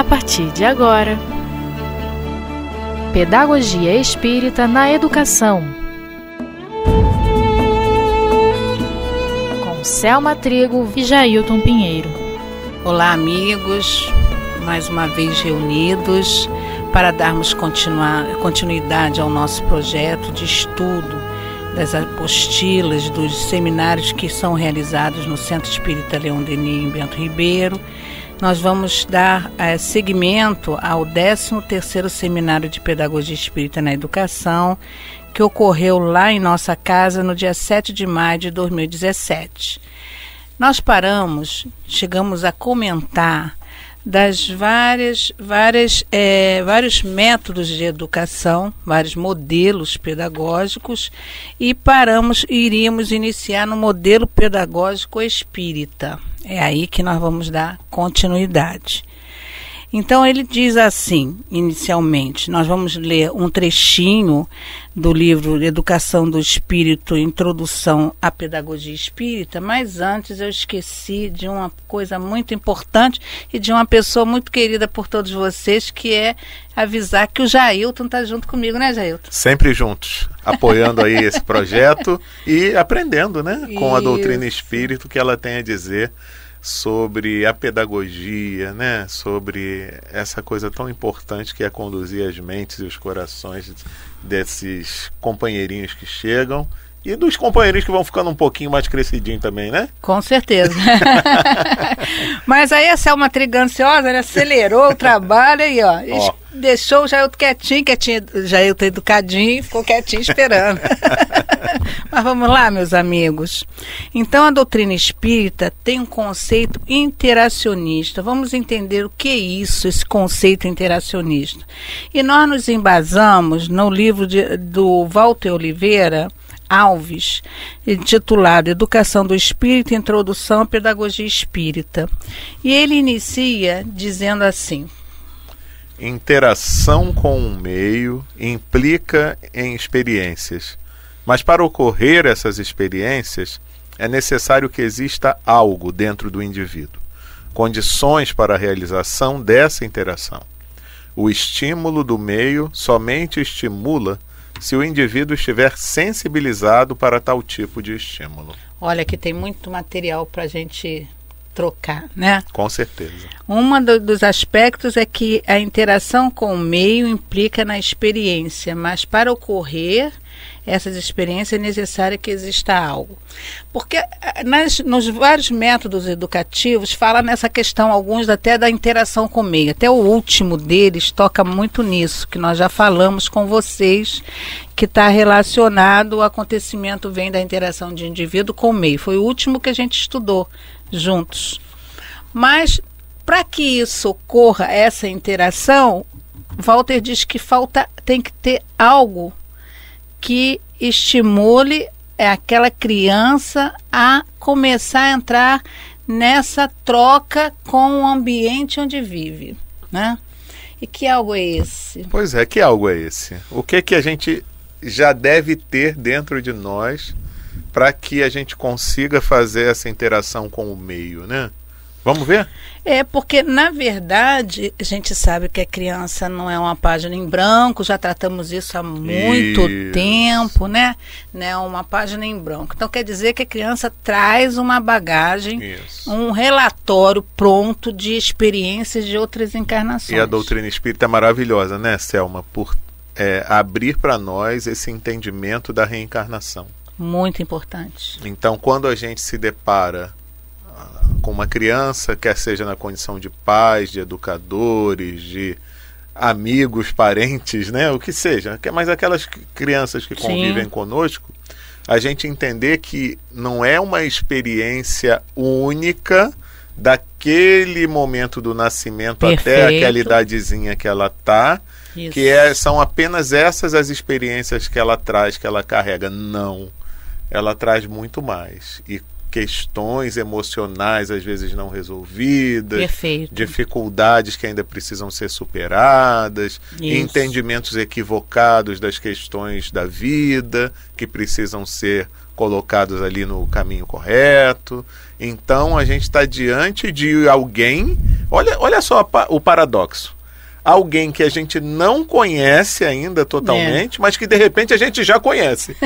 a partir de agora. Pedagogia Espírita na Educação. Com Selma Trigo e Jailton Pinheiro. Olá, amigos, mais uma vez reunidos para darmos continuidade ao nosso projeto de estudo das apostilas, dos seminários que são realizados no Centro Espírita Leão Denis em Bento Ribeiro. Nós vamos dar é, seguimento ao 13º Seminário de Pedagogia Espírita na Educação, que ocorreu lá em nossa casa no dia 7 de maio de 2017. Nós paramos, chegamos a comentar das várias, várias, é, vários métodos de educação, vários modelos pedagógicos e paramos iríamos iniciar no modelo pedagógico espírita. É aí que nós vamos dar continuidade. Então ele diz assim, inicialmente, nós vamos ler um trechinho do livro Educação do Espírito, Introdução à Pedagogia Espírita, mas antes eu esqueci de uma coisa muito importante e de uma pessoa muito querida por todos vocês, que é avisar que o Jailton está junto comigo, né, Jailton? Sempre juntos, apoiando aí esse projeto e aprendendo, né, com a doutrina espírito que ela tem a dizer sobre a pedagogia, né? sobre essa coisa tão importante que é conduzir as mentes e os corações desses companheirinhos que chegam e dos companheirinhos que vão ficando um pouquinho mais crescidinhos também, né? Com certeza. Mas aí a Selma Triganciosa né, acelerou o trabalho aí, ó. ó. Deixou o Jailton quietinho, quietinho, Jailton educadinho, ficou quietinho esperando. Mas vamos lá, meus amigos. Então, a doutrina espírita tem um conceito interacionista. Vamos entender o que é isso, esse conceito interacionista. E nós nos embasamos no livro de, do Walter Oliveira, Alves, intitulado Educação do Espírito, Introdução à Pedagogia Espírita. E ele inicia dizendo assim: Interação com o meio implica em experiências, mas para ocorrer essas experiências é necessário que exista algo dentro do indivíduo, condições para a realização dessa interação. O estímulo do meio somente estimula se o indivíduo estiver sensibilizado para tal tipo de estímulo. Olha que tem muito material para a gente trocar, né? Com certeza. Um do, dos aspectos é que a interação com o meio implica na experiência, mas para ocorrer essas experiências é necessário que exista algo. Porque eh, nas, nos vários métodos educativos fala nessa questão, alguns até da interação com o meio. Até o último deles toca muito nisso, que nós já falamos com vocês, que está relacionado, o acontecimento vem da interação de indivíduo com o meio. Foi o último que a gente estudou juntos. Mas para que isso ocorra, essa interação, Walter diz que falta, tem que ter algo que estimule aquela criança a começar a entrar nessa troca com o ambiente onde vive, né? E que algo é esse? Pois é, que algo é esse? O que que a gente já deve ter dentro de nós para que a gente consiga fazer essa interação com o meio, né? Vamos ver? É, porque na verdade a gente sabe que a criança não é uma página em branco, já tratamos isso há muito isso. tempo, né? Não é uma página em branco. Então quer dizer que a criança traz uma bagagem, isso. um relatório pronto de experiências de outras encarnações. E a doutrina espírita é maravilhosa, né, Selma? Por é, abrir para nós esse entendimento da reencarnação. Muito importante. Então, quando a gente se depara com uma criança, quer seja na condição de pais, de educadores, de amigos, parentes, né? O que seja. Mas aquelas crianças que convivem Sim. conosco, a gente entender que não é uma experiência única daquele momento do nascimento Perfeito. até aquela idadezinha que ela tá, Isso. que é, são apenas essas as experiências que ela traz, que ela carrega. Não. Ela traz muito mais. E questões emocionais às vezes não resolvidas, Perfeito. dificuldades que ainda precisam ser superadas, Isso. entendimentos equivocados das questões da vida que precisam ser colocados ali no caminho correto. Então a gente está diante de alguém Olha, olha só o paradoxo alguém que a gente não conhece ainda totalmente, é. mas que de repente a gente já conhece.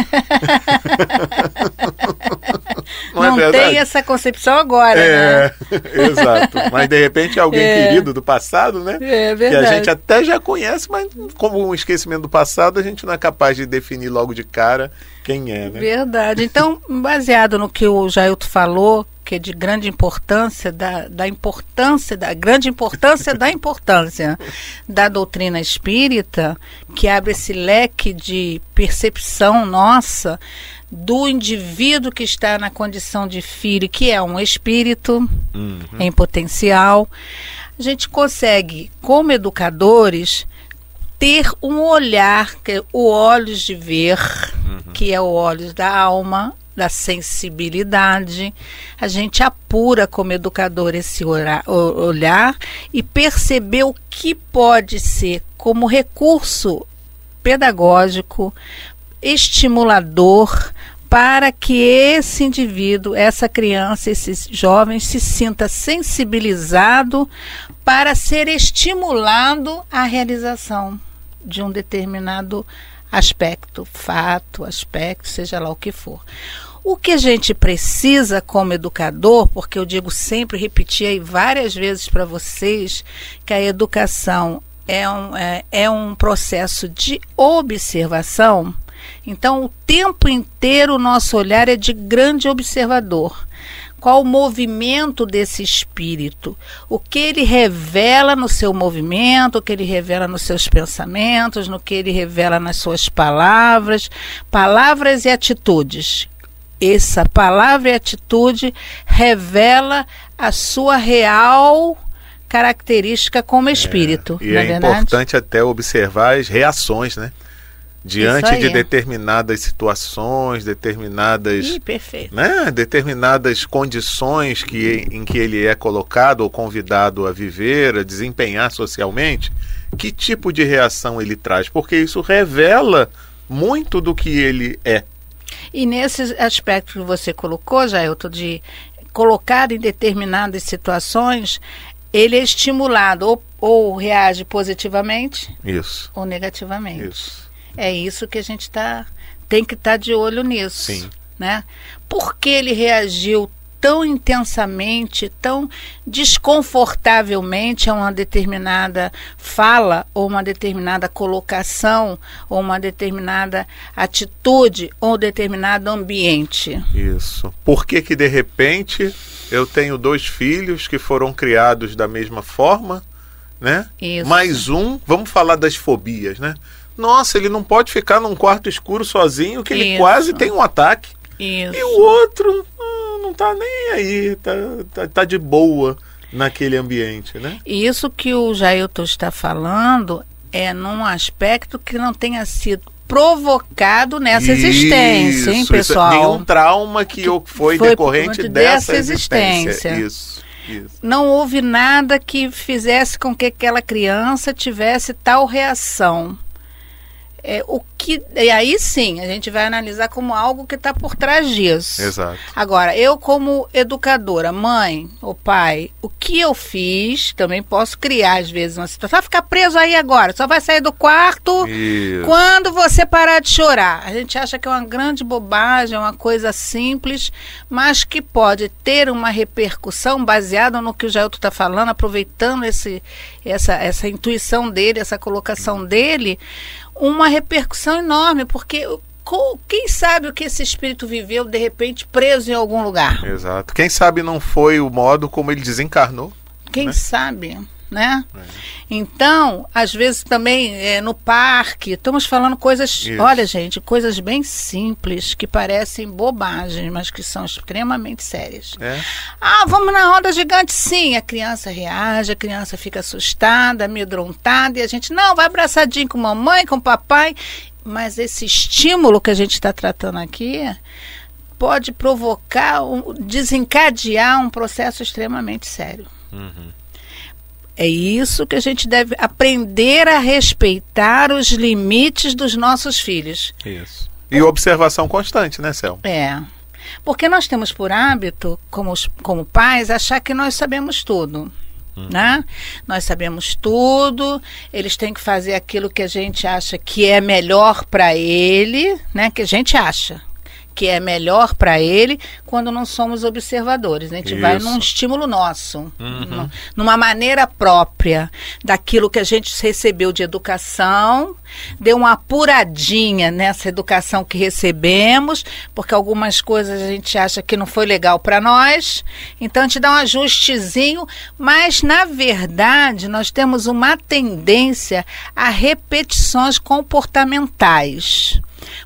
não, não é tem essa concepção agora. É, né? exato. Mas de repente é alguém é. querido do passado, né? É verdade. Que a gente até já conhece, mas como um esquecimento do passado, a gente não é capaz de definir logo de cara quem é, né? Verdade. Então, baseado no que o Jailton falou, que é de grande importância, da, da importância, da grande importância da importância da doutrina espírita, que abre esse leque de percepção nossa do indivíduo que está na condição de filho, que é um espírito uhum. em potencial. A gente consegue, como educadores, ter um olhar, que é o olhos de ver, uhum. que é o olhos da alma, da sensibilidade. A gente apura como educador esse olhar e perceber o que pode ser como recurso pedagógico, estimulador para que esse indivíduo, essa criança, esses jovens se sinta sensibilizado para ser estimulado à realização de um determinado aspecto, fato, aspecto, seja lá o que for. O que a gente precisa como educador, porque eu digo sempre, repeti aí várias vezes para vocês, que a educação é um, é, é um processo de observação. Então, o tempo inteiro o nosso olhar é de grande observador qual o movimento desse espírito, o que ele revela no seu movimento, o que ele revela nos seus pensamentos, no que ele revela nas suas palavras, palavras e atitudes. Essa palavra e atitude revela a sua real característica como espírito. É, e é, é importante até observar as reações, né? Diante de determinadas situações, determinadas, Ih, perfeito. né, determinadas condições que, em que ele é colocado ou convidado a viver, a desempenhar socialmente, que tipo de reação ele traz? Porque isso revela muito do que ele é. E nesse aspecto que você colocou, Jailton, de colocado em determinadas situações, ele é estimulado ou, ou reage positivamente Isso. ou negativamente. Isso. É isso que a gente tá, tem que estar tá de olho nisso. Sim. Né? Por que ele reagiu tão intensamente, tão desconfortavelmente a uma determinada fala, ou uma determinada colocação, ou uma determinada atitude, ou um determinado ambiente. Isso. Por que que de repente eu tenho dois filhos que foram criados da mesma forma, né? Isso. Mais um, vamos falar das fobias, né? Nossa, ele não pode ficar num quarto escuro sozinho, que ele Isso. quase tem um ataque. Isso. E o outro ah, não tá nem aí, tá, tá, tá, de boa naquele ambiente, né? Isso que o Jailton está falando é num aspecto que não tenha sido provocado nessa isso, existência, hein, pessoal? Isso, nenhum trauma que, que foi, foi decorrente dessa, dessa existência. existência. Isso. Isso. Não houve nada que fizesse com que aquela criança tivesse tal reação é, o que e aí sim a gente vai analisar como algo que está por trás disso. Exato. Agora eu como educadora, mãe ou pai, o que eu fiz também posso criar às vezes uma situação. Vai ficar preso aí agora, só vai sair do quarto Isso. quando você parar de chorar. A gente acha que é uma grande bobagem, é uma coisa simples, mas que pode ter uma repercussão baseada no que o Jailton está falando, aproveitando esse essa essa intuição dele, essa colocação dele uma repercussão enorme, porque quem sabe o que esse espírito viveu de repente preso em algum lugar? Exato. Quem sabe não foi o modo como ele desencarnou? Quem né? sabe? Né? É. Então, às vezes também é, no parque, estamos falando coisas, Isso. olha gente, coisas bem simples que parecem bobagem, mas que são extremamente sérias. É. Ah, vamos na roda gigante, sim. A criança reage, a criança fica assustada, amedrontada e a gente não vai abraçadinho com mamãe, com papai, mas esse estímulo que a gente está tratando aqui pode provocar, desencadear um processo extremamente sério. Uhum. É isso que a gente deve aprender a respeitar os limites dos nossos filhos. Isso. E observação constante, né, Céu? É. Porque nós temos por hábito, como, como pais, achar que nós sabemos tudo. Uhum. Né? Nós sabemos tudo, eles têm que fazer aquilo que a gente acha que é melhor para ele, né? Que a gente acha que é melhor para ele quando não somos observadores. A gente Isso. vai num estímulo nosso, uhum. numa maneira própria daquilo que a gente recebeu de educação, deu uma apuradinha nessa educação que recebemos, porque algumas coisas a gente acha que não foi legal para nós, então a gente dá um ajustezinho, mas na verdade nós temos uma tendência a repetições comportamentais.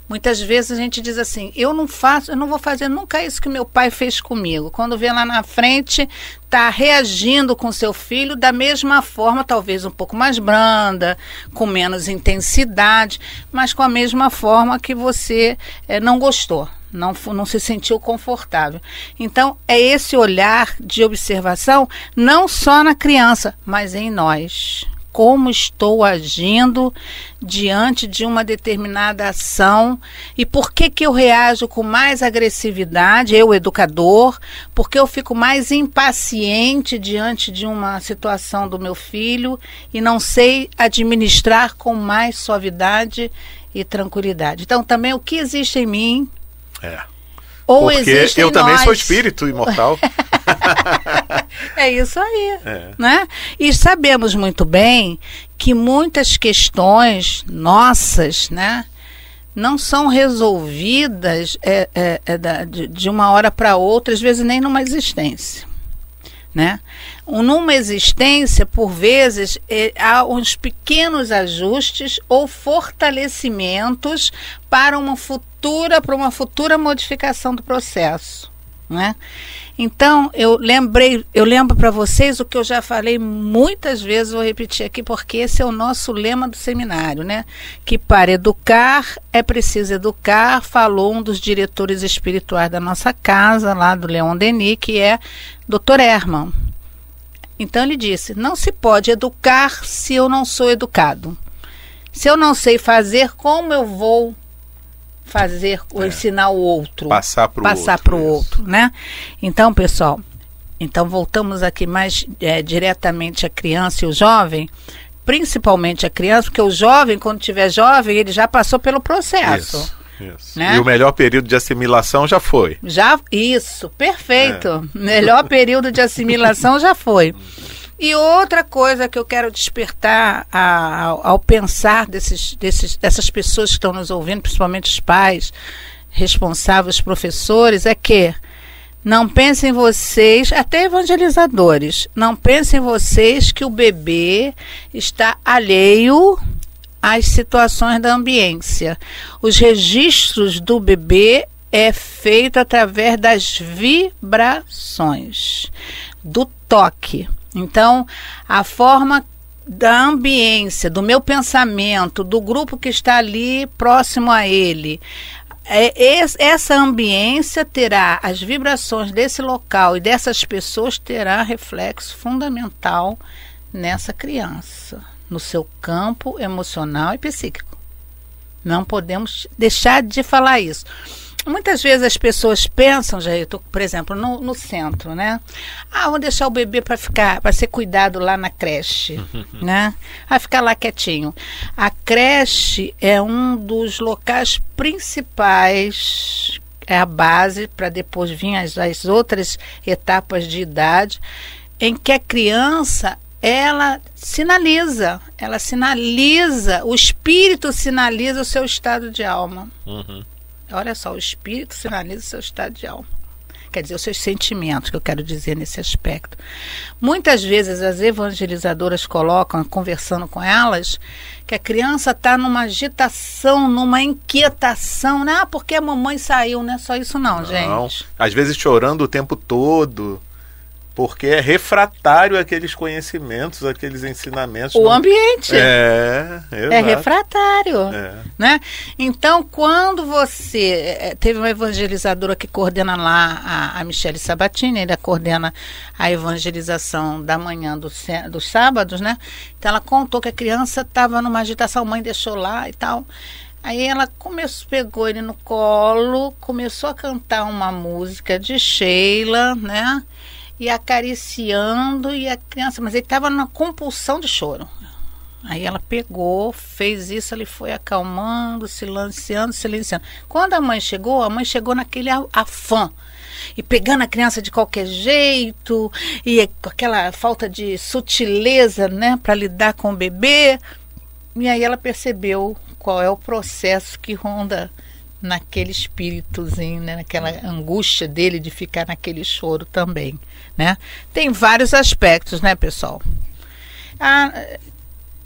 Muitas vezes a gente diz assim: eu não faço, eu não vou fazer nunca isso que meu pai fez comigo. Quando vê lá na frente, está reagindo com seu filho da mesma forma, talvez um pouco mais branda, com menos intensidade, mas com a mesma forma que você é, não gostou. Não, não se sentiu confortável. Então, é esse olhar de observação, não só na criança, mas em nós como estou agindo diante de uma determinada ação e por que, que eu reajo com mais agressividade, eu, educador, porque eu fico mais impaciente diante de uma situação do meu filho e não sei administrar com mais suavidade e tranquilidade. Então, também o que existe em mim. É. Ou Porque existe eu também nós. sou espírito imortal. é isso aí. É. Né? E sabemos muito bem que muitas questões nossas, né? não são resolvidas é, é, é de, de, uma hora para outra, às vezes nem numa existência. Né? Numa existência, por vezes, é, há uns pequenos ajustes ou fortalecimentos para uma futura, para uma futura modificação do processo. Né? Então, eu lembrei, eu lembro para vocês o que eu já falei muitas vezes, vou repetir aqui, porque esse é o nosso lema do seminário, né? Que para educar é preciso educar, falou um dos diretores espirituais da nossa casa, lá do Leon Denis, que é Dr. Herman. Então ele disse: não se pode educar se eu não sou educado. Se eu não sei fazer, como eu vou fazer ou é. ensinar o outro. Passar para o outro. Passar para o outro, né? Então, pessoal, então voltamos aqui mais é, diretamente à criança e o jovem, principalmente a criança, porque o jovem, quando tiver jovem, ele já passou pelo processo. Isso. Isso. Né? E o melhor período de assimilação já foi. Já, isso, perfeito. É. Melhor período de assimilação já foi. E outra coisa que eu quero despertar a, ao, ao, pensar desses, desses, dessas pessoas que estão nos ouvindo, principalmente os pais, responsáveis, professores, é que não pensem vocês, até evangelizadores, não pensem vocês que o bebê está alheio às situações da ambiência. Os registros do bebê é feito através das vibrações, do toque. Então, a forma da ambiência, do meu pensamento, do grupo que está ali próximo a ele, é, essa ambiência terá as vibrações desse local e dessas pessoas terá reflexo fundamental nessa criança, no seu campo emocional e psíquico. Não podemos deixar de falar isso. Muitas vezes as pessoas pensam, já tô, por exemplo, no, no, centro, né? Ah, vou deixar o bebê para ficar, para ser cuidado lá na creche, né? Vai ficar lá quietinho. A creche é um dos locais principais, é a base para depois vir as, as outras etapas de idade, em que a criança ela sinaliza, ela sinaliza, o espírito sinaliza o seu estado de alma. Uhum. Olha só, o espírito sinaliza o seu estado de alma. Quer dizer, os seus sentimentos, que eu quero dizer nesse aspecto. Muitas vezes as evangelizadoras colocam, conversando com elas, que a criança está numa agitação, numa inquietação, né? Ah, porque a mamãe saiu, não é só isso não, não, gente. Às vezes chorando o tempo todo porque é refratário àqueles conhecimentos, aqueles ensinamentos. O não... ambiente. É, exato. é refratário. É. Né? Então, quando você. É, teve uma evangelizadora que coordena lá, a, a Michele Sabatini, ela coordena a evangelização da manhã do, dos sábados, né? Então, ela contou que a criança estava numa agitação, a mãe deixou lá e tal. Aí ela começou, pegou ele no colo, começou a cantar uma música de Sheila, né? E acariciando e a criança, mas ele estava na compulsão de choro. Aí ela pegou, fez isso, ele foi acalmando, silenciando, silenciando. Quando a mãe chegou, a mãe chegou naquele afã e pegando a criança de qualquer jeito e com aquela falta de sutileza, né, para lidar com o bebê. E aí ela percebeu qual é o processo que ronda naquele espíritozinho, né? naquela angústia dele de ficar naquele choro também, né? Tem vários aspectos, né, pessoal? Ah,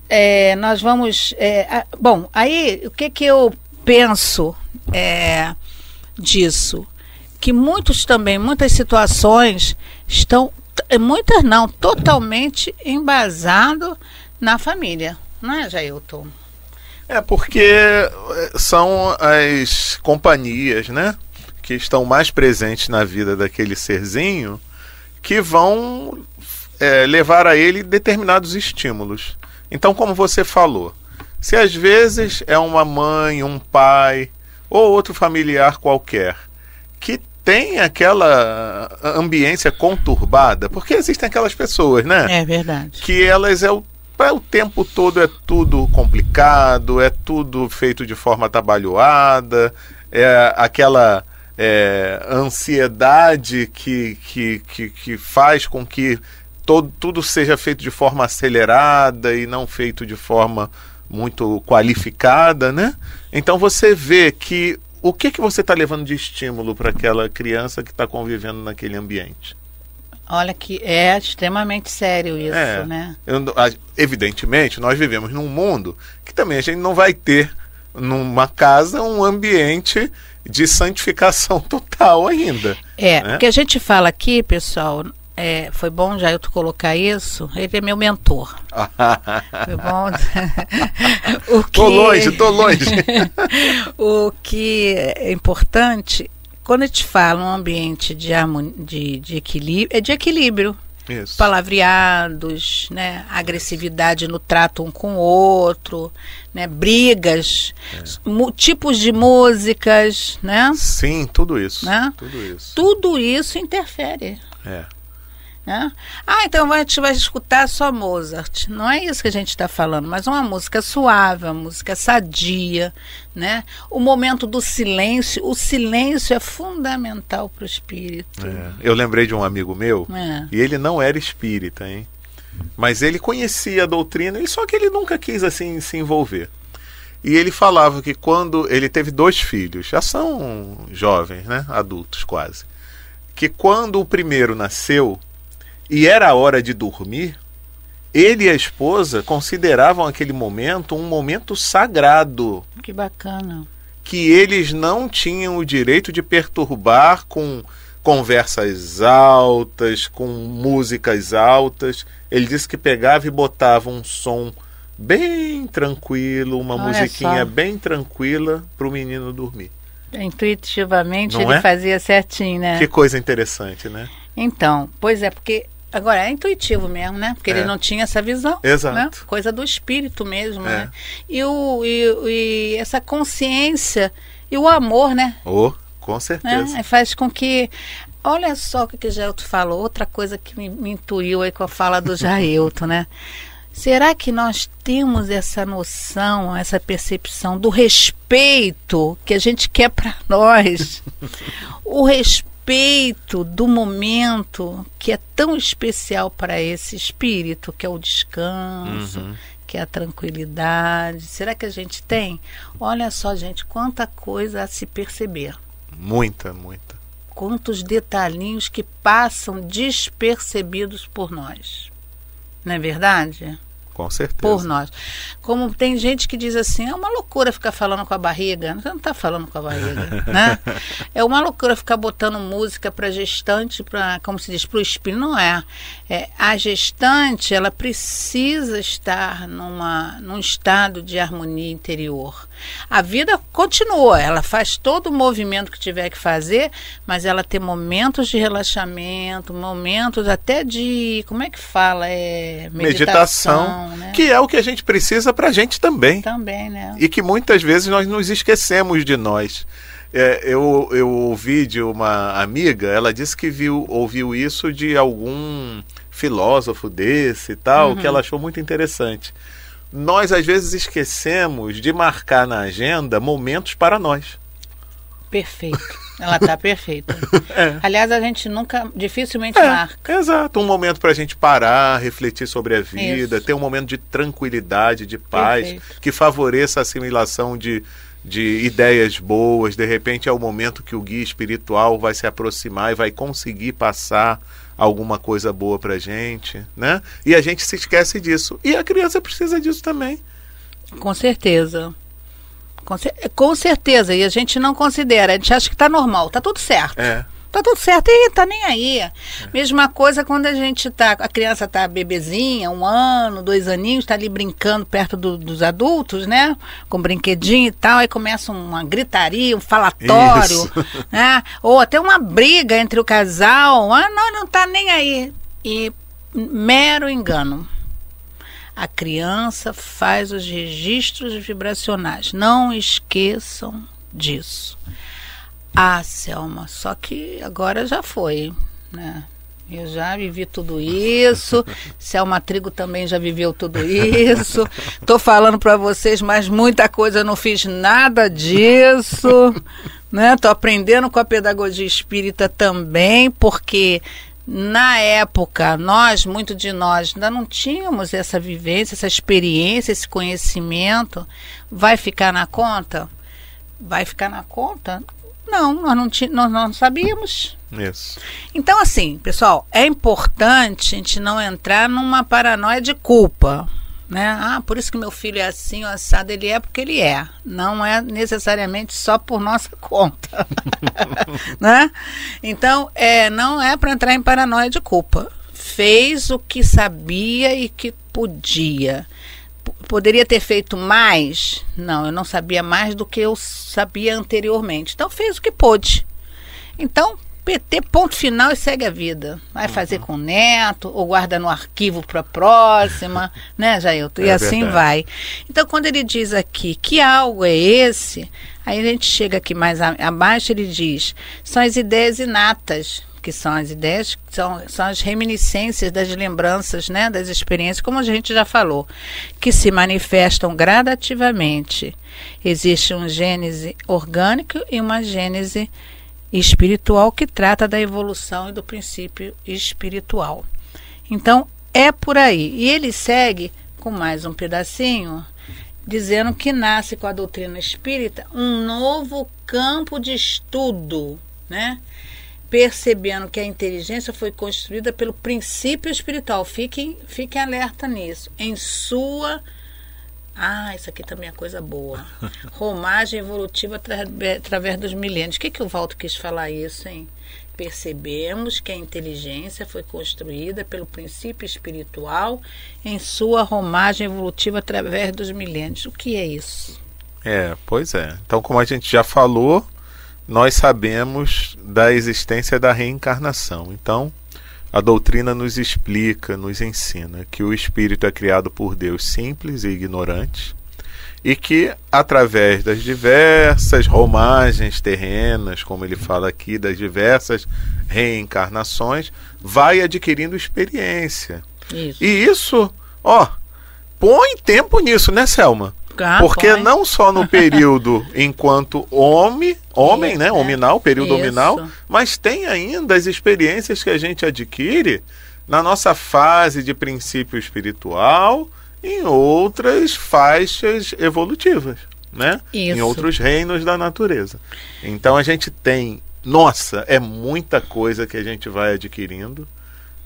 é, nós vamos, é, bom, aí o que que eu penso é, disso? Que muitos também, muitas situações estão, muitas não, totalmente embasado na família, não é, Jailton? É porque eh, são as companhias, né? Que estão mais presentes na vida daquele serzinho que vão é, levar a ele determinados estímulos. Então, como você falou, se às vezes é uma mãe, um pai ou outro familiar qualquer que tem aquela ambiência conturbada, porque existem aquelas pessoas, né? É verdade. Que elas é o o tempo todo é tudo complicado, é tudo feito de forma atabalhoada, é aquela é, ansiedade que, que, que, que, faz com que todo, tudo seja feito de forma acelerada e não feito de forma muito qualificada, né? Então você vê que o que, que você está levando de estímulo para aquela criança que está convivendo naquele ambiente? Olha que é extremamente sério isso, é, né? Evidentemente, nós vivemos num mundo que também a gente não vai ter numa casa um ambiente de santificação total ainda. É, né? que a gente fala aqui, pessoal, é, foi bom já eu colocar isso. Ele é meu mentor. foi bom. o que... Tô longe, tô longe. o que é importante quando a gente fala um ambiente de, de, de equilíbrio, é de equilíbrio. Isso. Palavreados, né? agressividade no trato um com o outro, né? brigas, é. tipos de músicas, né? Sim, tudo isso. Né? Tudo isso. Tudo isso interfere. É. Né? Ah, então a gente vai escutar só Mozart. Não é isso que a gente está falando, mas uma música suave, uma música sadia. Né? O momento do silêncio, o silêncio é fundamental para o espírito. É. Eu lembrei de um amigo meu, é. e ele não era espírita, hein? mas ele conhecia a doutrina, só que ele nunca quis assim se envolver. E ele falava que quando ele teve dois filhos, já são jovens, né? adultos quase, que quando o primeiro nasceu, e era a hora de dormir, ele e a esposa consideravam aquele momento um momento sagrado. Que bacana. Que eles não tinham o direito de perturbar com conversas altas, com músicas altas. Ele disse que pegava e botava um som bem tranquilo, uma Olha musiquinha só. bem tranquila para o menino dormir. Intuitivamente Não ele é? fazia certinho, né? Que coisa interessante, né? Então, pois é, porque Agora, é intuitivo mesmo, né? Porque é. ele não tinha essa visão. Exato. Né? Coisa do espírito mesmo, é. né? E, o, e, e, essa consciência e o amor, né? Oh, com certeza. Né? Faz com que. Olha só o que o Jailton falou, outra coisa que me, me intuiu aí com a fala do Jailton, né? Será que nós temos essa noção, essa percepção do respeito que a gente quer para nós? o respeito respeito do momento que é tão especial para esse espírito, que é o descanso, uhum. que é a tranquilidade. Será que a gente tem? Olha só, gente, quanta coisa a se perceber. Muita, muita. Quantos detalhinhos que passam despercebidos por nós. Não é verdade? Com certeza. Por nós. Como tem gente que diz assim, é uma loucura ficar falando com a barriga. Você não está falando com a barriga, né? É uma loucura ficar botando música para gestante, para, como se diz, para o espírito. Não é. é. A gestante, ela precisa estar numa, num estado de harmonia interior. A vida continua, ela faz todo o movimento que tiver que fazer, mas ela tem momentos de relaxamento, momentos até de, como é que fala? É, meditação. meditação né? Que é o que a gente precisa para a gente também. Também, né? E que muitas vezes nós nos esquecemos de nós. É, eu, eu ouvi de uma amiga, ela disse que viu, ouviu isso de algum filósofo desse e tal, uhum. que ela achou muito interessante. Nós às vezes esquecemos de marcar na agenda momentos para nós. Perfeito. Ela está perfeita. É. Aliás, a gente nunca, dificilmente é, marca. Exato. Um momento para a gente parar, refletir sobre a vida, Isso. ter um momento de tranquilidade, de paz, Perfeito. que favoreça a assimilação de, de ideias boas. De repente é o momento que o guia espiritual vai se aproximar e vai conseguir passar alguma coisa boa para gente, né? E a gente se esquece disso. E a criança precisa disso também. Com certeza. Com, com, certeza, e a gente não considera, a gente acha que está normal, está tudo certo. É. Tá tudo certo e tá nem aí. É. Mesma coisa quando a gente tá, a criança tá bebezinha, um ano, dois aninhos, tá ali brincando perto do, dos adultos, né? Com brinquedinho e tal, aí começa uma gritaria, um falatório, Isso. né? Ou até uma briga entre o casal. Ah, não, não tá nem aí. E mero engano. A criança faz os registros vibracionais. Não esqueçam disso. Ah, Selma, só que agora já foi, né? Eu já vivi tudo isso. Selma Trigo também já viveu tudo isso. Tô falando para vocês, mas muita coisa eu não fiz nada disso, né? Tô aprendendo com a pedagogia espírita também, porque na época, nós, muito de nós, ainda não tínhamos essa vivência, essa experiência, esse conhecimento. Vai ficar na conta? Vai ficar na conta? Não, nós não, nós não sabíamos. Isso. Então, assim, pessoal, é importante a gente não entrar numa paranoia de culpa né? Ah, por isso que meu filho é assim, o assado, ele é porque ele é. Não é necessariamente só por nossa conta, né? Então, é, não é para entrar em paranoia de culpa. Fez o que sabia e que podia. Poderia ter feito mais? Não, eu não sabia mais do que eu sabia anteriormente. Então, fez o que pôde. Então, PT, ponto final e segue a vida. Vai uhum. fazer com o neto, ou guarda no arquivo para a próxima, né, Jailton? E é assim verdade. vai. Então, quando ele diz aqui que algo é esse, aí a gente chega aqui mais abaixo, ele diz: são as ideias inatas, que são as ideias, são, são as reminiscências das lembranças, né, das experiências, como a gente já falou, que se manifestam gradativamente. Existe um gênese orgânico e uma gênese espiritual que trata da evolução e do princípio espiritual. Então, é por aí. E ele segue com mais um pedacinho, dizendo que nasce com a doutrina espírita um novo campo de estudo, né? Percebendo que a inteligência foi construída pelo princípio espiritual. Fiquem, fiquem alerta nisso. Em sua ah, isso aqui também é coisa boa. Romagem evolutiva através dos milênios. O que, que o Walter quis falar isso, hein? Percebemos que a inteligência foi construída pelo princípio espiritual em sua romagem evolutiva através dos milênios. O que é isso? É, pois é. Então, como a gente já falou, nós sabemos da existência da reencarnação. Então, a doutrina nos explica, nos ensina que o espírito é criado por Deus simples e ignorante e que, através das diversas romagens terrenas, como ele fala aqui, das diversas reencarnações, vai adquirindo experiência. Isso. E isso, ó, põe tempo nisso, né, Selma? Ah, Porque não só no período enquanto homem, homem, né, Isso, né, hominal, período Isso. hominal, mas tem ainda as experiências que a gente adquire na nossa fase de princípio espiritual, em outras faixas evolutivas, né? Isso. Em outros reinos da natureza. Então a gente tem, nossa, é muita coisa que a gente vai adquirindo,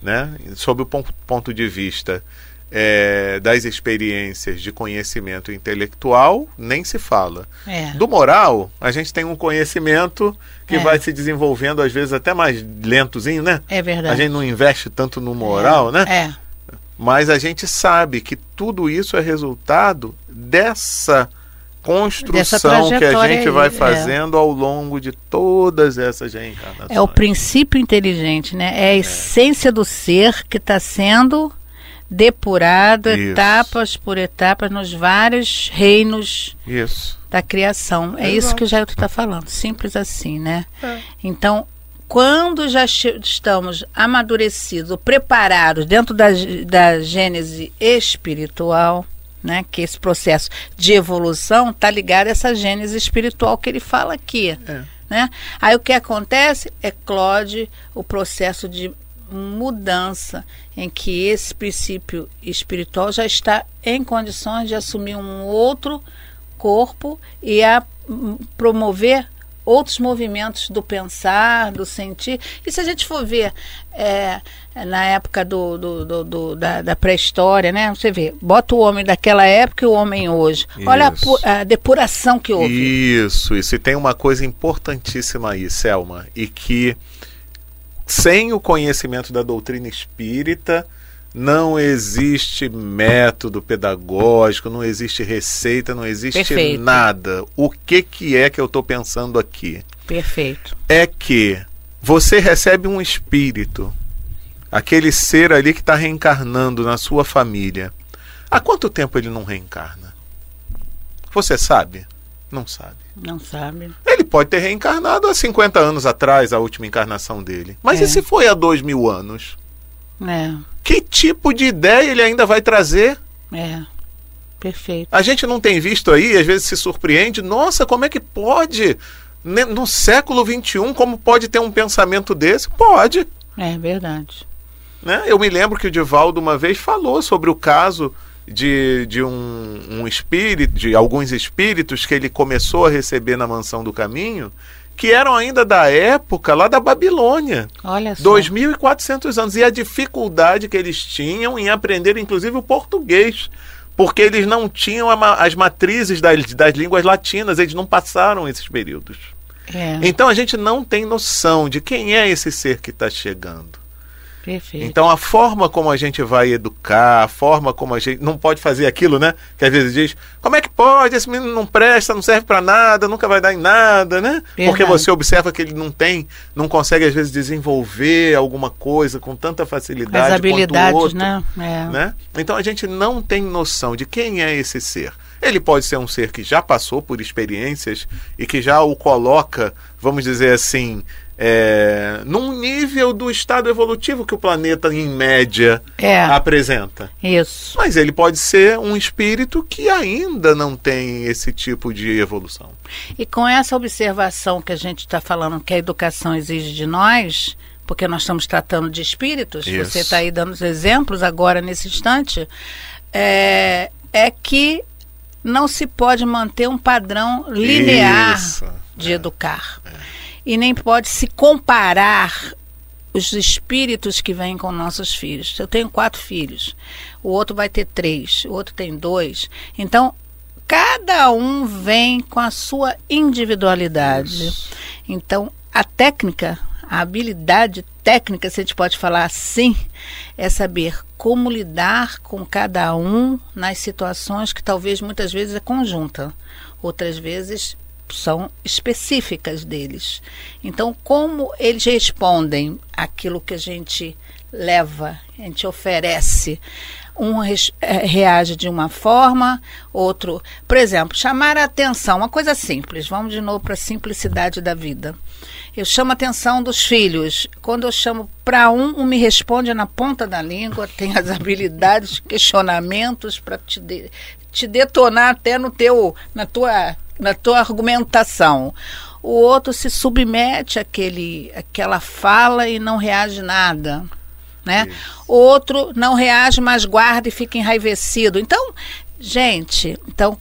né? Sob o ponto de vista é, das experiências de conhecimento intelectual, nem se fala. É. Do moral, a gente tem um conhecimento que é. vai se desenvolvendo, às vezes, até mais lentozinho, né? É verdade. A gente não investe tanto no moral, né? É. Mas a gente sabe que tudo isso é resultado dessa construção que a gente vai é. fazendo é. ao longo de todas essas reencarnações. É o princípio inteligente, né? É a é. essência do ser que está sendo depurado, Isso. etapas por etapas, nos vários reinos Isso. da criação. É isso que o Jair está falando, simples assim, né? Então, quando já estamos amadurecidos, ou preparados dentro da, da gênese espiritual, né, que esse processo de evolução está ligado a essa gênese espiritual que ele fala aqui. É. Né? Aí o que acontece é clode o processo de mudança em que esse princípio espiritual já está em condições de assumir um outro corpo e a hum, promover outros movimentos do pensar, do sentir. E se a gente for ver é, na época do, do- do- do- da, da pré-história, né? Você vê, bota o homem daquela época e o homem hoje. Olha a, Isso. a depuração que houve. Isso, isso. E tem uma coisa importantíssima aí, Selma, e que sem o conhecimento da doutrina espírita não existe método pedagógico, não existe receita, não existe Perfeito. nada. O que que é que eu estou pensando aqui? Perfeito. É que você recebe um espírito, aquele ser ali que está reencarnando na sua família. Há quanto tempo ele não reencarna? Você sabe? Não sabe. Não sabe. Ele pode ter reencarnado há 50 anos atrás, a última encarnação dele. Mas É. e se foi há dois mil anos? É, Que tipo de ideia ele ainda vai trazer? é. Perfeito. A gente não tem visto aí, às vezes se surpreende. Nossa, como é que pode? Ne- No século XXI, como pode ter um pensamento desse? Pode. É verdade. Né? Eu me lembro que o Divaldo uma vez falou sobre o caso de, de um, um espírito, de alguns espíritos que ele começou a receber na mansão do caminho, que eram ainda da época lá da Babilônia. Olha só. 2.400 anos. E a dificuldade que eles tinham em aprender, inclusive, o português. Porque eles não tinham as matrizes das, das línguas latinas, eles não passaram esses períodos. É, Então a gente não tem noção de quem é esse ser que está chegando. Perfeito. Então a forma como a gente vai educar, a forma como a gente não pode fazer aquilo, né? Que às vezes diz, como é que pode? Esse menino não presta, não serve para nada, nunca vai dar em nada, né? Porque Verdade. você observa que ele não tem, não consegue às vezes desenvolver alguma coisa com tanta facilidade As quanto o habilidades, outro, né? É. né? Então a gente não tem noção de quem é esse ser. Ele pode ser um ser que já passou por experiências e que já o coloca, vamos dizer assim, é, num nível do estado evolutivo que o planeta, em média, É, apresenta. isso. Mas ele pode ser um espírito que ainda não tem esse tipo de evolução. E com essa observação que a gente está falando que a educação exige de nós, porque nós estamos tratando de espíritos, Isso. você está aí dando os exemplos agora nesse instante, é, é que não se pode manter um padrão linear Isso. de educar. E nem pode se comparar os espíritos que vêm com nossos filhos. Eu tenho quatro filhos, o outro vai ter três, o outro tem dois. Então, cada um vem com a sua individualidade. Então, a técnica, a habilidade técnica, se a gente pode falar assim, é saber como lidar com cada um nas situações que talvez muitas vezes é conjunta, outras vezes são específicas deles. Então, como eles respondem aquilo que a gente leva, a gente oferece. Um eh, reage de uma forma, outro. Por exemplo, chamar a atenção, uma coisa simples. Vamos de novo para a simplicidade da vida. Eu chamo a atenção dos filhos. Quando eu chamo para um, um me responde na ponta da língua, tem as habilidades, questionamentos para te, de- te detonar até no teu, na tua, na tua argumentação. O outro se submete àquele, àquela fala e não reage nada. Né? Outro não reage, mas guarda e fica enraivecido. Então, gente, então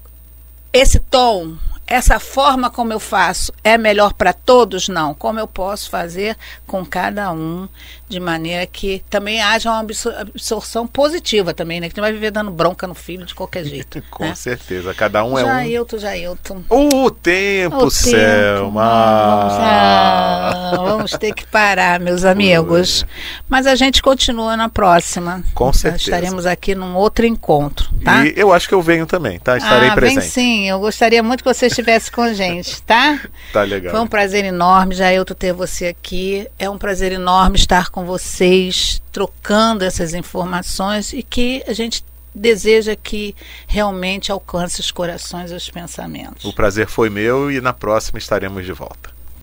esse tom, essa forma como eu faço é melhor para todos? Não. Como eu posso fazer com cada um de maneira que também haja uma absor- absorção positiva também, né? Que não vai viver dando bronca no filho de qualquer jeito. Com né? certeza. Cada um é um. Jailton, Jailton. O tempo, O tempo, Selma. Vamos, ah, vamos ter que parar, meus amigos. Mas a gente continua na próxima. Com certeza. Estaremos aqui num outro encontro, tá? E eu acho que eu venho também, tá? Estarei ah, presente. Vem sim, eu gostaria muito que você estivesse com a gente, tá? Tá legal. Foi um prazer enorme, já eu ter você aqui. É um prazer enorme estar com vocês, trocando essas informações e que a gente deseja que realmente alcance os corações e os pensamentos. O prazer foi meu e na próxima estaremos de volta.